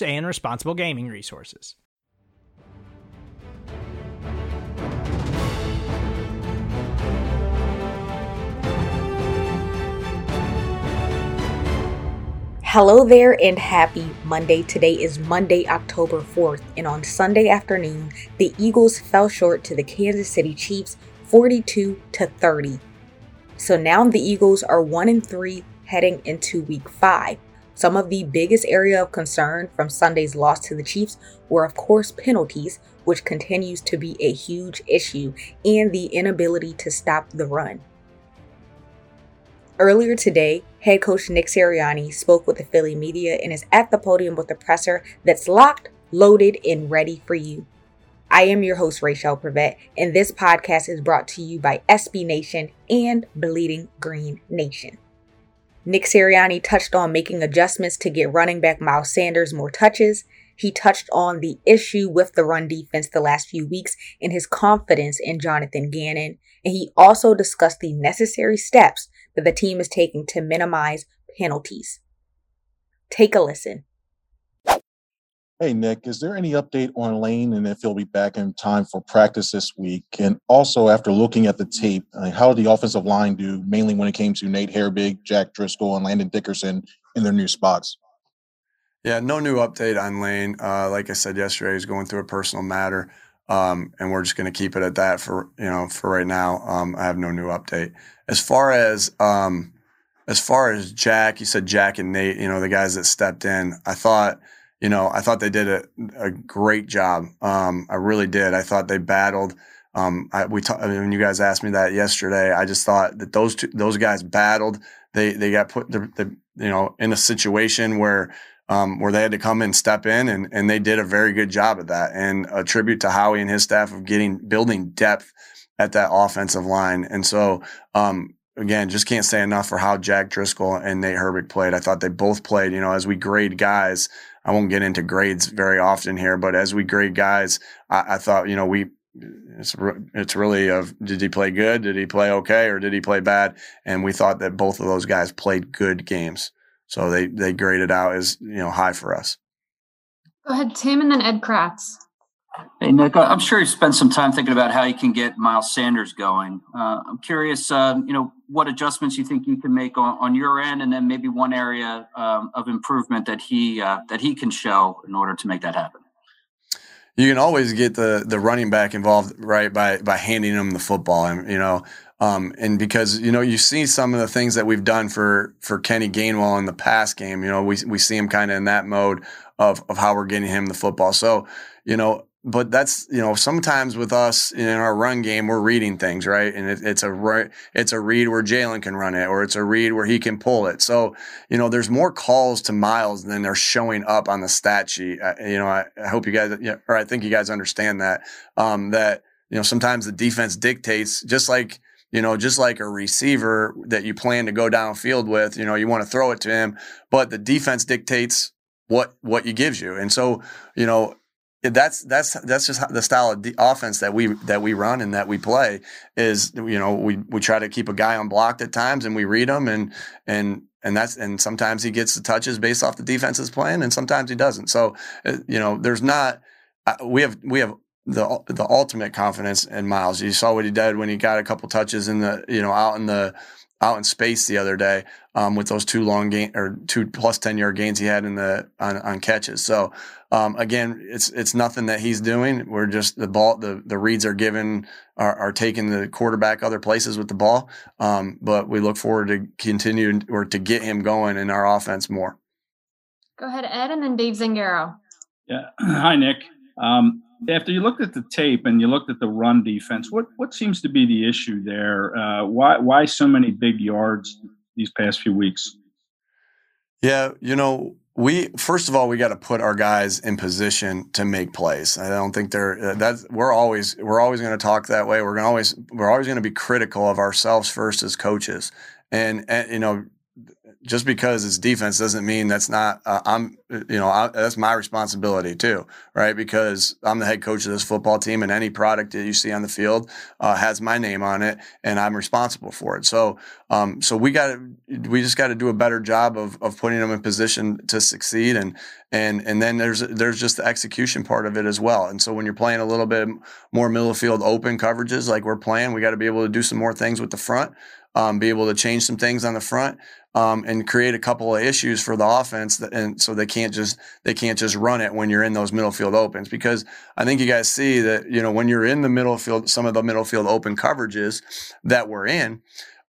and responsible gaming resources. Hello there and happy Monday. Today is Monday, October 4th, and on Sunday afternoon, the Eagles fell short to the Kansas City Chiefs 42 to 30. So now the Eagles are 1 and 3 heading into week 5. Some of the biggest area of concern from Sunday's loss to the Chiefs were of course penalties, which continues to be a huge issue, and the inability to stop the run. Earlier today, head coach Nick Sirianni spoke with the Philly media and is at the podium with a presser that's locked, loaded, and ready for you. I am your host, Rachel Prevet, and this podcast is brought to you by SB Nation and Bleeding Green Nation. Nick Sirianni touched on making adjustments to get running back Miles Sanders more touches. He touched on the issue with the run defense the last few weeks and his confidence in Jonathan Gannon. And he also discussed the necessary steps that the team is taking to minimize penalties. Take a listen. Hey, Nick, is there any update on Lane and if he'll be back in time for practice this week? And also, after looking at the tape, uh, how did the offensive line do, mainly when it came to Nate Herbig, Jack Driscoll, and Landon Dickerson in their new spots? Yeah, no new update on Lane. Uh, like I said yesterday, he's going through a personal matter, um, and we're just going to keep it at that for you know for right now. Um, I have no new update. As far as um, as far as Jack, you said Jack and Nate, you know the guys that stepped in. I thought you know, I thought they did a, a great job. Um, I really did. I thought they battled. Um, I, we ta- I mean, when you guys asked me that yesterday, I just thought that those two, those guys battled. They they got put the, the you know in a situation where um, where they had to come and step in, and and they did a very good job at that. And a tribute to Howie and his staff of getting building depth at that offensive line. And so um, again, just can't say enough for how Jack Driscoll and Nate Herbig played. I thought they both played. You know, as we grade guys. I won't get into grades very often here, but as we grade guys, I, I thought, you know, we, it's, it's really of did he play good? Did he play okay? Or did he play bad? And we thought that both of those guys played good games. So they, they graded out as, you know, high for us. Go ahead, Tim, and then Ed Kracz. Hey, Nick, I'm sure you spent some time thinking about how you can get Miles Sanders going. Uh, I'm curious, uh, you know, what adjustments you think you can make on, on your end, and then maybe one area um, of improvement that he uh, that he can show in order to make that happen. You can always get the the running back involved, right, by by handing him the football, and you know, um, and because you know you see some of the things that we've done for for Kenny Gainwell in the past game, you know, we we see him kind of in that mode of of how we're getting him the football. So you know, but that's you know sometimes with us in our run game we're reading things right? And it, it's a it's a read where Jalen can run it or it's a read where he can pull it. So you know there's more calls to Miles than they're showing up on the stat sheet. I, you know I, I, hope you guys or I think you guys understand that um, that you know sometimes the defense dictates just like you know, just like a receiver that you plan to go downfield with, you know, you want to throw it to him, but the defense dictates what what he gives you. And so, you know, that's that's that's just the style of the offense that we that we run and that we play is you know we we try to keep a guy unblocked at times and we read him and and and that's and sometimes he gets the touches based off the defense's plan and sometimes he doesn't so uh, you know there's not uh, we have we have the the ultimate confidence in Miles you saw what he did when he got a couple touches in the you know out in the out in space the other day um, with those two long gain or two plus ten yard gains he had in the on, on catches. So um, again, it's it's nothing that he's doing. We're just the ball the the reads are given are, are taking the quarterback other places with the ball. Um, but we look forward to continue or to get him going in our offense more. Go ahead, Ed, and then Dave Zangaro. Yeah. Hi, Nick. Um, after you looked at the tape and you looked at the run defense, what what seems to be the issue there? Uh, why why so many big yards these past few weeks? Yeah, you know, we first of all we got to put our guys in position to make plays. I don't think they're uh, that's we're always we're always going to talk that way. We're going to always we're always going to be critical of ourselves first as coaches. And, and you know, just because it's defense doesn't mean that's not uh, I'm you know I, that's my responsibility too, right? Because I'm the head coach of this football team, and any product that you see on the field uh, has my name on it, and I'm responsible for it. So um, so we got we just got to do a better job of of putting them in position to succeed, and and and then there's there's just the execution part of it as well. And so when you're playing a little bit more middle field open coverages like we're playing, we got to be able to do some more things with the front. Um, be able to change some things on the front um, and create a couple of issues for the offense, that, and so they can't just they can't just run it when you're in those middle field opens. Because I think you guys see that you know when you're in the middle field, some of the middle field open coverages that we're in,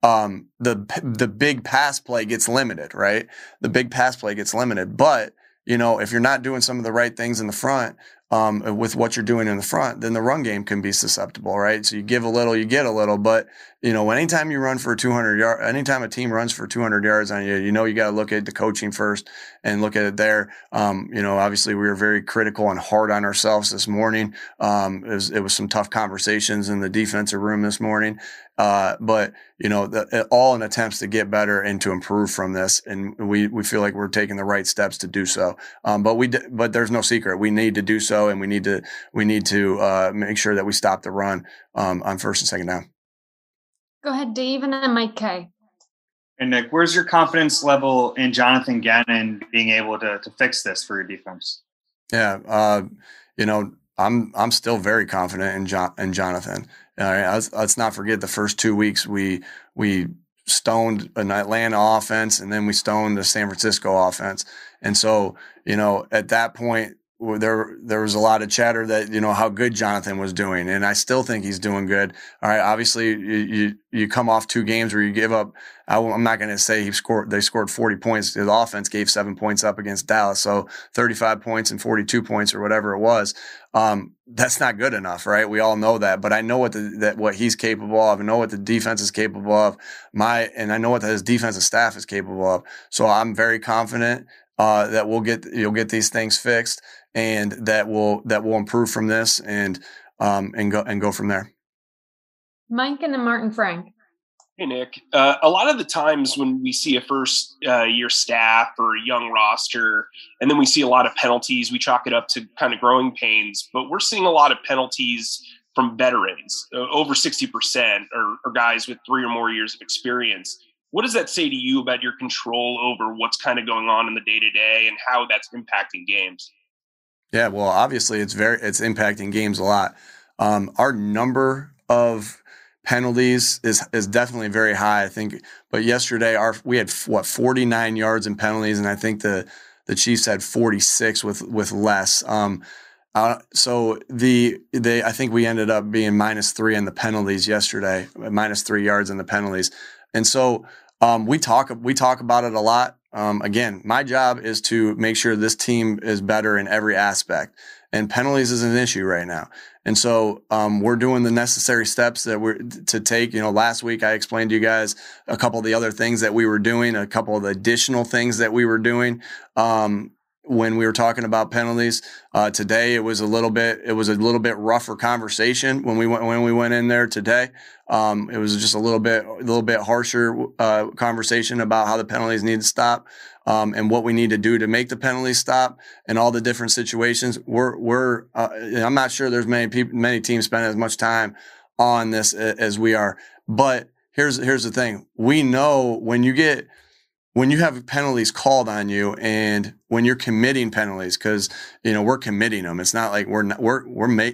um, the the big pass play gets limited, right? The big pass play gets limited, but you know if you're not doing some of the right things in the front, um, with what you're doing in the front, then the run game can be susceptible, right? So you give a little, you get a little, but you know, anytime you run for 200 yards, anytime a team runs for 200 yards on you, you know, you got to look at the coaching first and look at it there. Um, you know, obviously we were very critical and hard on ourselves this morning. Um, it was, it was some tough conversations in the defensive room this morning. Uh, but you know, the, all in attempts to get better and to improve from this. And we, we feel like we're taking the right steps to do so. Um, but we, but there's no secret. We need to do so. And we need to, we need to, uh, make sure that we stop the run, um, on first and second down. Go ahead, Dave, and then Mike K. And Nick, where's your confidence level in Jonathan Gannon being able to, to fix this for your defense? Yeah. Uh, you know, I'm, I'm still very confident in John, in Jonathan. Right, let's, let's not forget the first two weeks we we stoned an Atlanta offense and then we stoned the San Francisco offense. And so, you know, at that point, there there was a lot of chatter that you know how good Jonathan was doing, and I still think he's doing good. All right, obviously you you, you come off two games where you give up. I, am not going to say he scored. They scored 40 points. The offense gave seven points up against Dallas, so 35 points and 42 points or whatever it was. Um, that's not good enough, right? We all know that, but I know what the, that what he's capable of. I know what the defense is capable of. My and I know what his defensive staff is capable of. So I'm very confident uh, that we'll get you'll get these things fixed and that will that will improve from this and um, and go and go from there. Mike and then Martin Frank. Hey Nick, uh, a lot of the times when we see a first uh, year staff or a young roster, and then we see a lot of penalties, we chalk it up to kind of growing pains. But we're seeing a lot of penalties from veterans, uh, over sixty percent, or, or guys with three or more years of experience. What does that say to you about your control over what's kind of going on in the day to day and how that's impacting games? Yeah, well, obviously it's very it's impacting games a lot. Um, our number of penalties is is definitely very high. I think, but yesterday our we had what 49 yards in penalties, and I think the the Chiefs had 46 with with less. Um, uh, so the they I think we ended up being minus three in the penalties yesterday, minus three yards in the penalties, and so um, we talk we talk about it a lot. Um, again, my job is to make sure this team is better in every aspect, and penalties is an issue right now. And so um, we're doing the necessary steps that we're to take. You know, last week I explained to you guys a couple of the other things that we were doing, a couple of additional things that we were doing. Um, when we were talking about penalties uh, today, it was a little bit it was a little bit rougher conversation when we went when we went in there today. Um, it was just a little bit a little bit harsher uh, conversation about how the penalties need to stop um, and what we need to do to make the penalties stop and all the different situations. We're we're uh, I'm not sure there's many people many teams spend as much time on this as we are, but here's here's the thing: we know when you get when you have penalties called on you and when you're committing penalties because you know we're committing them it's not like we're not, we're we're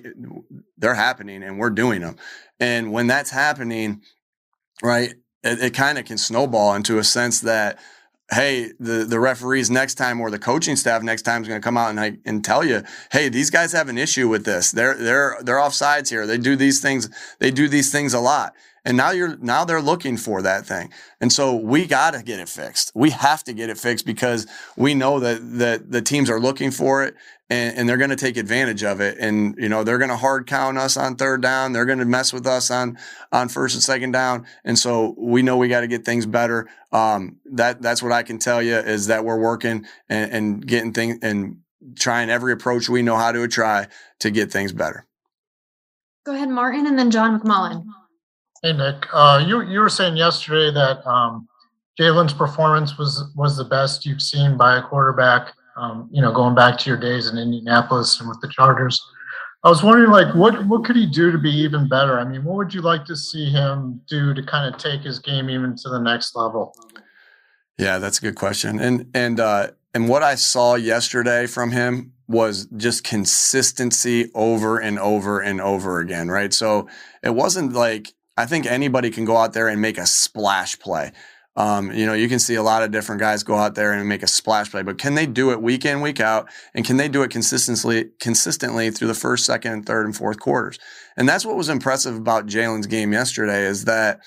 they're happening and we're doing them and when that's happening right it, it kind of can snowball into a sense that hey, the the referees next time or the coaching staff next time is going to come out and like, and tell you, hey, these guys have an issue with this. They're they're they're off sides here. They do these things. They do these things a lot. And now you're now they're looking for that thing. And so we got to get it fixed. We have to get it fixed because we know that that the teams are looking for it and, and they're going to take advantage of it. And you know they're going to hard count us on third down. They're going to mess with us on on first and second down. And so we know we got to get things better. Um, that that's what I can tell you is that we're working and, and getting things and trying every approach we know how to try to get things better. Go ahead, Martin, and then John McMullen. Hey Nick, uh, you you were saying yesterday that um, Jalen's performance was was the best you've seen by a quarterback um, you know, going back to your days in Indianapolis and with the Chargers. I was wondering, like, what what could he do to be even better? I mean, what would you like to see him do to kind of take his game even to the next level? Yeah, that's a good question. And and uh, and what I saw yesterday from him was just consistency over and over and over again, right? So it wasn't like I think anybody can go out there and make a splash play. Um, you know, you can see a lot of different guys go out there and make a splash play, but can they do it week in, week out? And can they do it consistently, consistently through the first, second, and third and fourth quarters? And that's what was impressive about Jalen's game yesterday is that,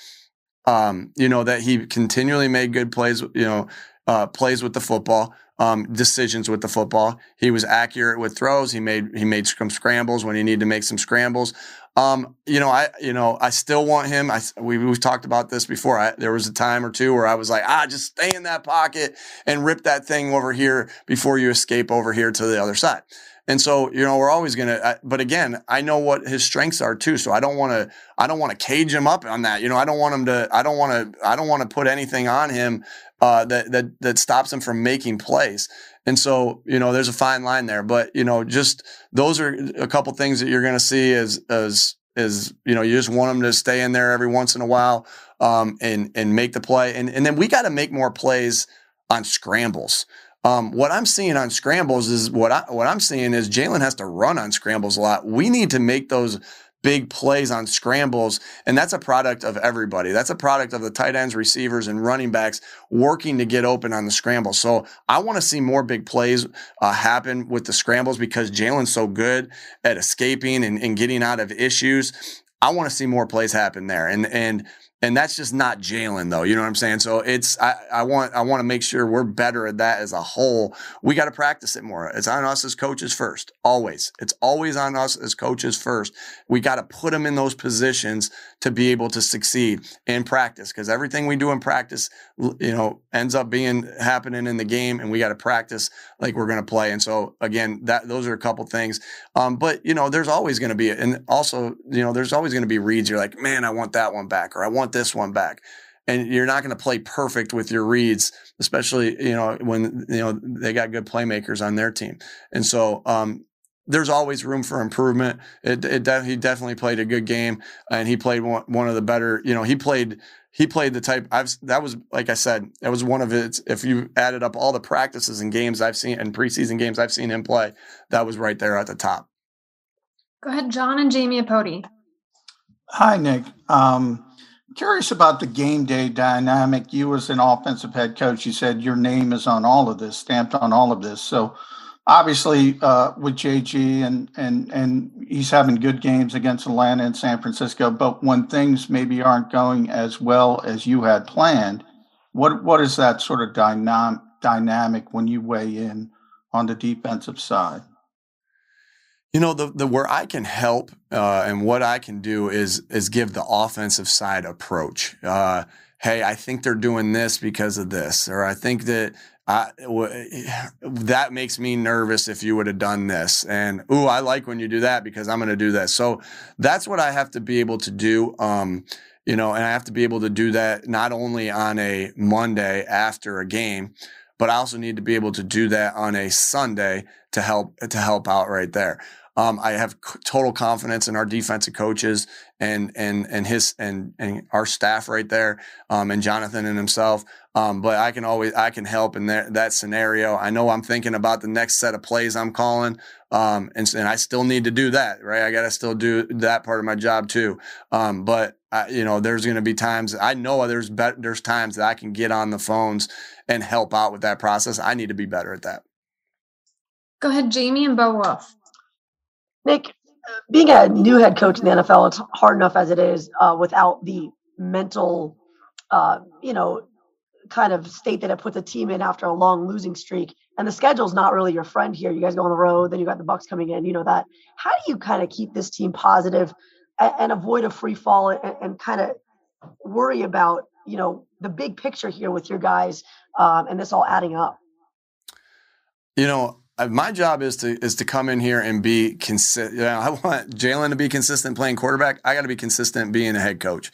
um, you know, that he continually made good plays, you know, uh, plays with the football. Um, decisions with the football. He was accurate with throws. He made he made some scrambles when he needed to make some scrambles. Um, you know, I you know I still want him. I we, we've talked about this before. I, there was a time or two where I was like, ah, just stay in that pocket and rip that thing over here before you escape over here to the other side. And so, you know, we're always going to, but again, I know what his strengths are too. So I don't want to, I don't want to cage him up on that. You know, I don't want him to, I don't want to, I don't want to put anything on him uh, that, that, that stops them from making plays. And so, you know, there's a fine line there, but you know, just those are a couple things that you're going to see as, as, is you know you just want them to stay in there every once in a while um, and and make the play and and then we got to make more plays on scrambles. Um, what I'm seeing on scrambles is what I what I'm seeing is Jalen has to run on scrambles a lot. We need to make those big plays on scrambles. And that's a product of everybody. That's a product of the tight ends, receivers, and running backs working to get open on the scramble. So I want to see more big plays uh, happen with the scrambles because Jalen's so good at escaping and, and getting out of issues. I want to see more plays happen there. And and and that's just not Jalen though. You know what I'm saying? So it's I, I want I want to make sure we're better at that as a whole. We got to practice it more. It's on us as coaches first. Always. It's always on us as coaches first. We got to put them in those positions to be able to succeed in practice because everything we do in practice, you know, ends up being happening in the game, and we got to practice like we're going to play. And so again, that those are a couple things. Um, but you know, there's always going to be, and also you know, there's always going to be reads. You're like, man, I want that one back, or I want this one back and you're not going to play perfect with your reads, especially you know when you know they got good playmakers on their team. And so um, there's always room for improvement. It, it de- he definitely played a good game, and he played one, one of the better. You know, he played he played the type I've that was like I said, that was one of its if you added up all the practices and games I've seen and preseason games I've seen him play, that was right there at the top. Go ahead, John and Jamie Apody. Hi, Nick. Um, curious about the game day dynamic. You, as an offensive head coach, you said your name is on all of this, stamped on all of this. So, obviously, uh, with JG and and and he's having good games against Atlanta and San Francisco. But when things maybe aren't going as well as you had planned, what what is that sort of dynamic dynamic when you weigh in on the defensive side? You know, the, the where I can help uh, and what I can do is is give the offensive side approach. Uh, hey, I think they're doing this because of this, or I think that I, w- that makes me nervous if you would have done this. And ooh, I like when you do that because I'm going to do that. So that's what I have to be able to do. Um, you know, and I have to be able to do that not only on a Monday after a game, but I also need to be able to do that on a Sunday to help to help out right there. Um, I have c- total confidence in our defensive coaches and and and his and and our staff right there, um, and Jonathan and himself. Um, but I can always I can help in that that scenario. I know I'm thinking about the next set of plays I'm calling, um, and, and I still need to do that. Right, I got to still do that part of my job too. Um, but I, you know, there's going to be times I know there's be- there's times that I can get on the phones and help out with that process. I need to be better at that. Go ahead, Jamie and Bo Wulf. Nick, being a new head coach in the NFL, it's hard enough as it is uh, without the mental, uh, you know, kind of state that it puts a team in after a long losing streak. And the schedule's not really your friend here. You guys go on the road, then you got the Bucks coming in. You know that. How do you kind of keep this team positive and, and avoid a free fall and, and kind of worry about you know the big picture here with your guys um, and this all adding up? You know, my job is to is to come in here and be consistent. You know, I want Jalen to be consistent playing quarterback. I got to be consistent being a head coach,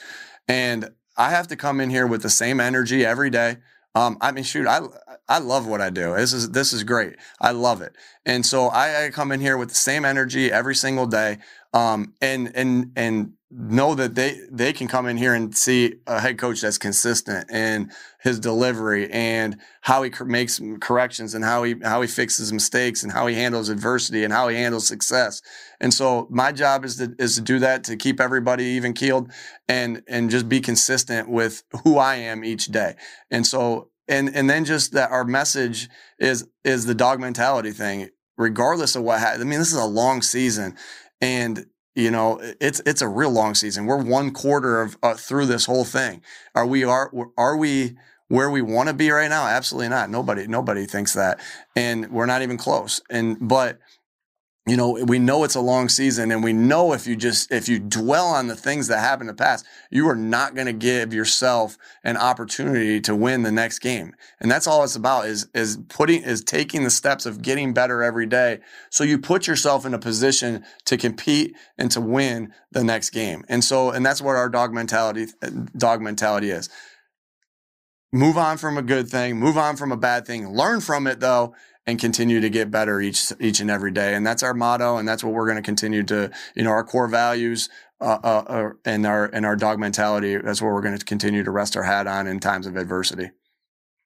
and I have to come in here with the same energy every day. Um, I mean, shoot, I I love what I do. This is this is great. I love it, and so I, I come in here with the same energy every single day, um, and and and know that they they can come in here and see a head coach that's consistent in his delivery and how he makes corrections and how he how he fixes mistakes and how he handles adversity and how he handles success. And so my job is to is to do that to keep everybody even keeled and and just be consistent with who I am each day. And so and and then just that our message is is the dog mentality thing regardless of what happens. I mean this is a long season and you know it's it's a real long season we're one quarter of uh, through this whole thing are we are are we where we want to be right now? Absolutely not. Nobody nobody thinks that. And we're not even close. And but you know we know it's a long season and we know if you just if you dwell on the things that happened in the past you are not going to give yourself an opportunity to win the next game. And that's all it's about is is putting is taking the steps of getting better every day. So you put yourself in a position to compete and to win the next game. And so and that's what our dog mentality dog mentality is move on from a good thing move on from a bad thing learn from it though and continue to get better each each and every day. And that's our motto, and that's what we're going to continue to, you know, our core values uh, uh, uh, and our and our dog mentality. That's what we're going to continue to rest our hat on in times of adversity.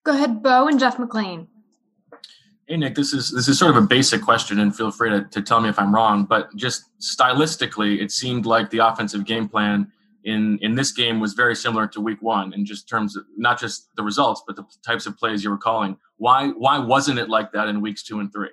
Go ahead, Bo and Jeff McLane. Hey Nick, this is this is sort of a basic question, and feel free to, to tell me if I'm wrong. But just stylistically, it seemed like the offensive game plan in in this game was very similar to week one in just terms of not just the results but the types of plays you were calling. Why why wasn't it like that in weeks two and three?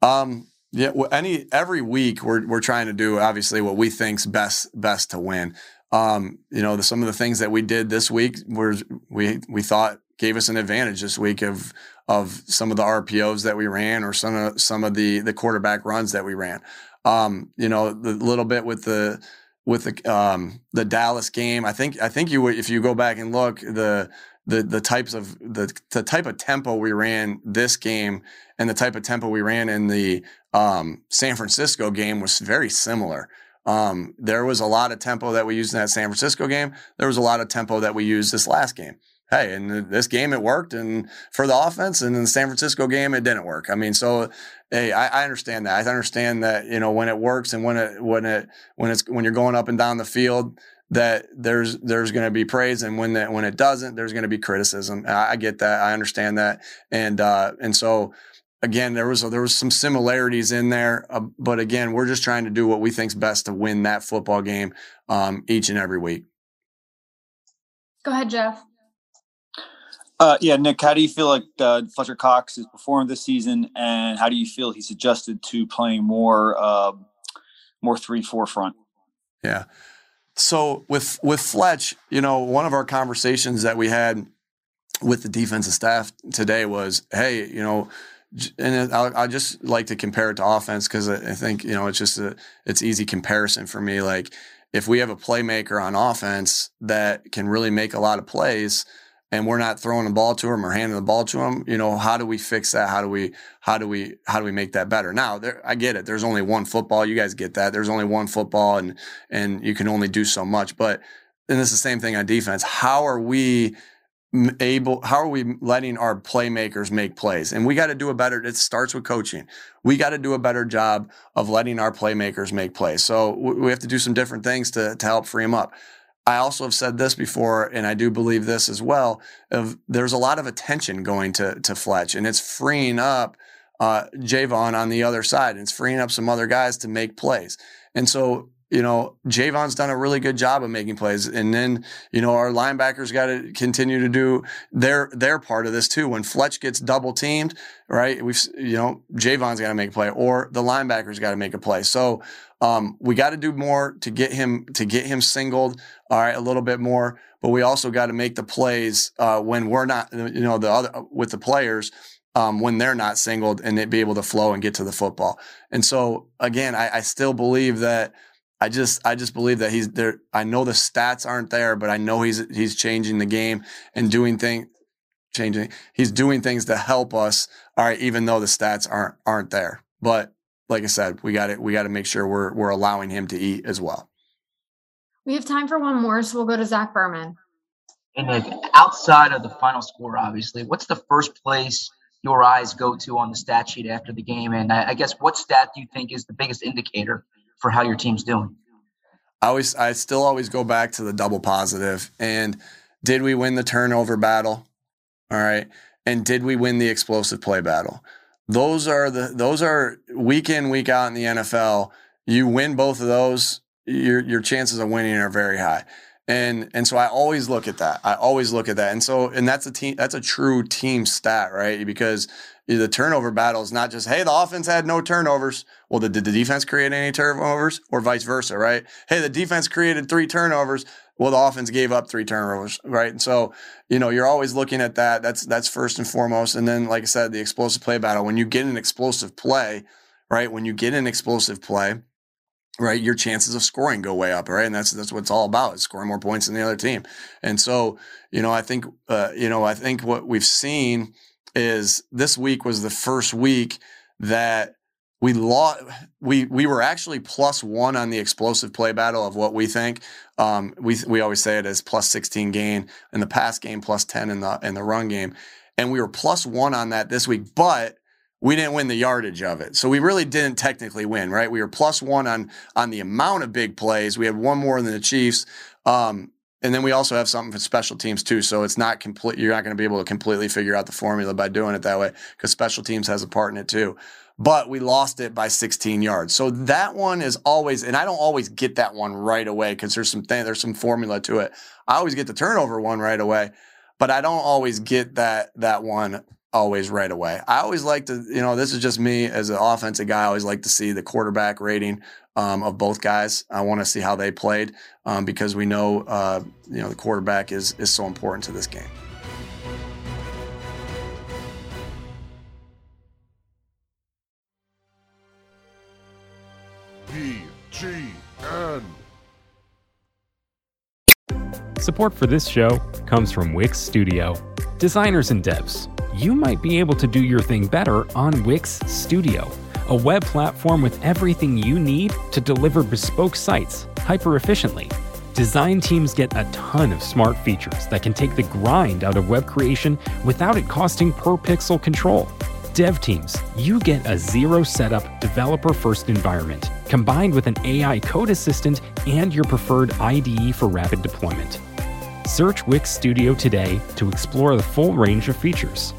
Um yeah well, any every week we're we're trying to do obviously what we think's best best to win. Um you know the, some of the things that we did this week were we we thought gave us an advantage this week of of some of the RPOs that we ran or some of some of the the quarterback runs that we ran. Um you know the little bit with the with the um, the Dallas game. I think I think you would if you go back and look the the the types of the the type of tempo we ran this game and the type of tempo we ran in the um, San Francisco game was very similar. Um, there was a lot of tempo that we used in that San Francisco game. There was a lot of tempo that we used this last game hey, in this game it worked, and for the offense, and in the San Francisco game it didn't work. I mean, so hey, I, I, understand that. I understand that you know when it works and when it when it when it's when you're going up and down the field that there's there's going to be praise, and when that when it doesn't, there's going to be criticism. I, I, get that. I understand that, and uh, and so again, there was there was some similarities in there, uh, but again, we're just trying to do what we think's best to win that football game um, each and every week. Go ahead, Jeff. Uh, yeah, Nick, how do you feel like uh, Fletcher Cox has performed this season, and how do you feel he's adjusted to playing more, uh, more three four front? Yeah. So with with Fletch, you know, one of our conversations that we had with the defensive staff today was, hey, you know, and I, I just like to compare it to offense because I think you know it's just a it's easy comparison for me. Like if we have a playmaker on offense that can really make a lot of plays and we're not throwing the ball to him or handing the ball to him, you know, how do we fix that? How do we, how do we, how do we make that better? Now, there, I get it. There's only one football. You guys get that. There's only one football, and and you can only do so much. But and it's the same thing on defense. How are we able? How are we letting our playmakers make plays? And we got to do a better. It starts with coaching. We got to do a better job of letting our playmakers make plays. So we have to do some different things to to help free them up. I also have said this before, and I do believe this as well. Of there's a lot of attention going to to Fletch, and it's freeing up uh, Javon on the other side, and it's freeing up some other guys to make plays. And so, you know, Javon's done a really good job of making plays. And then, you know, our linebackers got to continue to do their their part of this too. When Fletch gets double teamed, right? We've you know, Javon's got to make a play or the linebackers got to make a play. So um, we got to do more to get him to get him singled, all right, a little bit more. But we also got to make the plays uh, when we're not, you know, the other with the players um, when they're not singled and be able to flow and get to the football. And so again, I, I still believe that I just I just believe that he's there. I know the stats aren't there, but I know he's he's changing the game and doing things changing. He's doing things to help us. All right, even though the stats aren't aren't there. But like I said, we got it. We got to make sure we're we're allowing him to eat as well. We have time for one more, so we'll go to Zach Berman. And then outside of the final score, obviously, what's the first place your eyes go to on the stat sheet after the game? And I, I guess what stat do you think is the biggest indicator for how your team's doing? I always, I still always go back to the double positive. And did we win the turnover battle? All right. And did we win the explosive play battle? Those are the, those are week in, week out in the NFL. You win both of those, your, your chances of winning are very high. And, and so I always look at that. I always look at that. And so, and that's a team, that's a true team stat, right? Because the turnover battle is not just, hey, the offense had no turnovers. Well, did, did the defense create any turnovers or vice versa, right? Hey, the defense created three turnovers. Well, the offense gave up three turnovers, right? And so, you know, you're always looking at that. That's that's first and foremost. And then, like I said, the explosive play battle. When you get an explosive play, right? When you get an explosive play, right, your chances of scoring go way up, right? And that's that's what it's all about: is scoring more points than the other team. And so, you know, I think, uh, you know, I think what we've seen is this week was the first week that we lost we we were actually plus one on the explosive play battle of what we think. Um, we we always say it as plus 16 gain in the pass game plus 10 in the in the run game. And we were plus one on that this week but we didn't win the yardage of it. So we really didn't technically win right? We were plus one on on the amount of big plays. We had one more than the chiefs. Um, and then we also have something for special teams too. So it's not complete. You're not going to be able to completely figure out the formula by doing it that way because special teams has a part in it too. But we lost it by 16 yards. So that one is always, and I don't always get that one right away because there's some th- there's some formula to it. I always get the turnover one right away, but I don't always get that that one always right away. I always like to, you know, this is just me as an offensive guy. I always like to see the quarterback rating um, of both guys. I want to see how they played um, because we know, uh, you know, the quarterback is is so important to this game. BGN. Support for this show comes from Wix Studio. Designers and devs, you might be able to do your thing better on Wix Studio a web platform with everything you need to deliver bespoke sites hyper efficiently. Design teams get a ton of smart features that can take the grind out of web creation without it costing per pixel control. Dev teams, you get a zero setup, developer first environment combined with an AI code assistant and your preferred IDE for rapid deployment. Search Wix Studio today to explore the full range of features.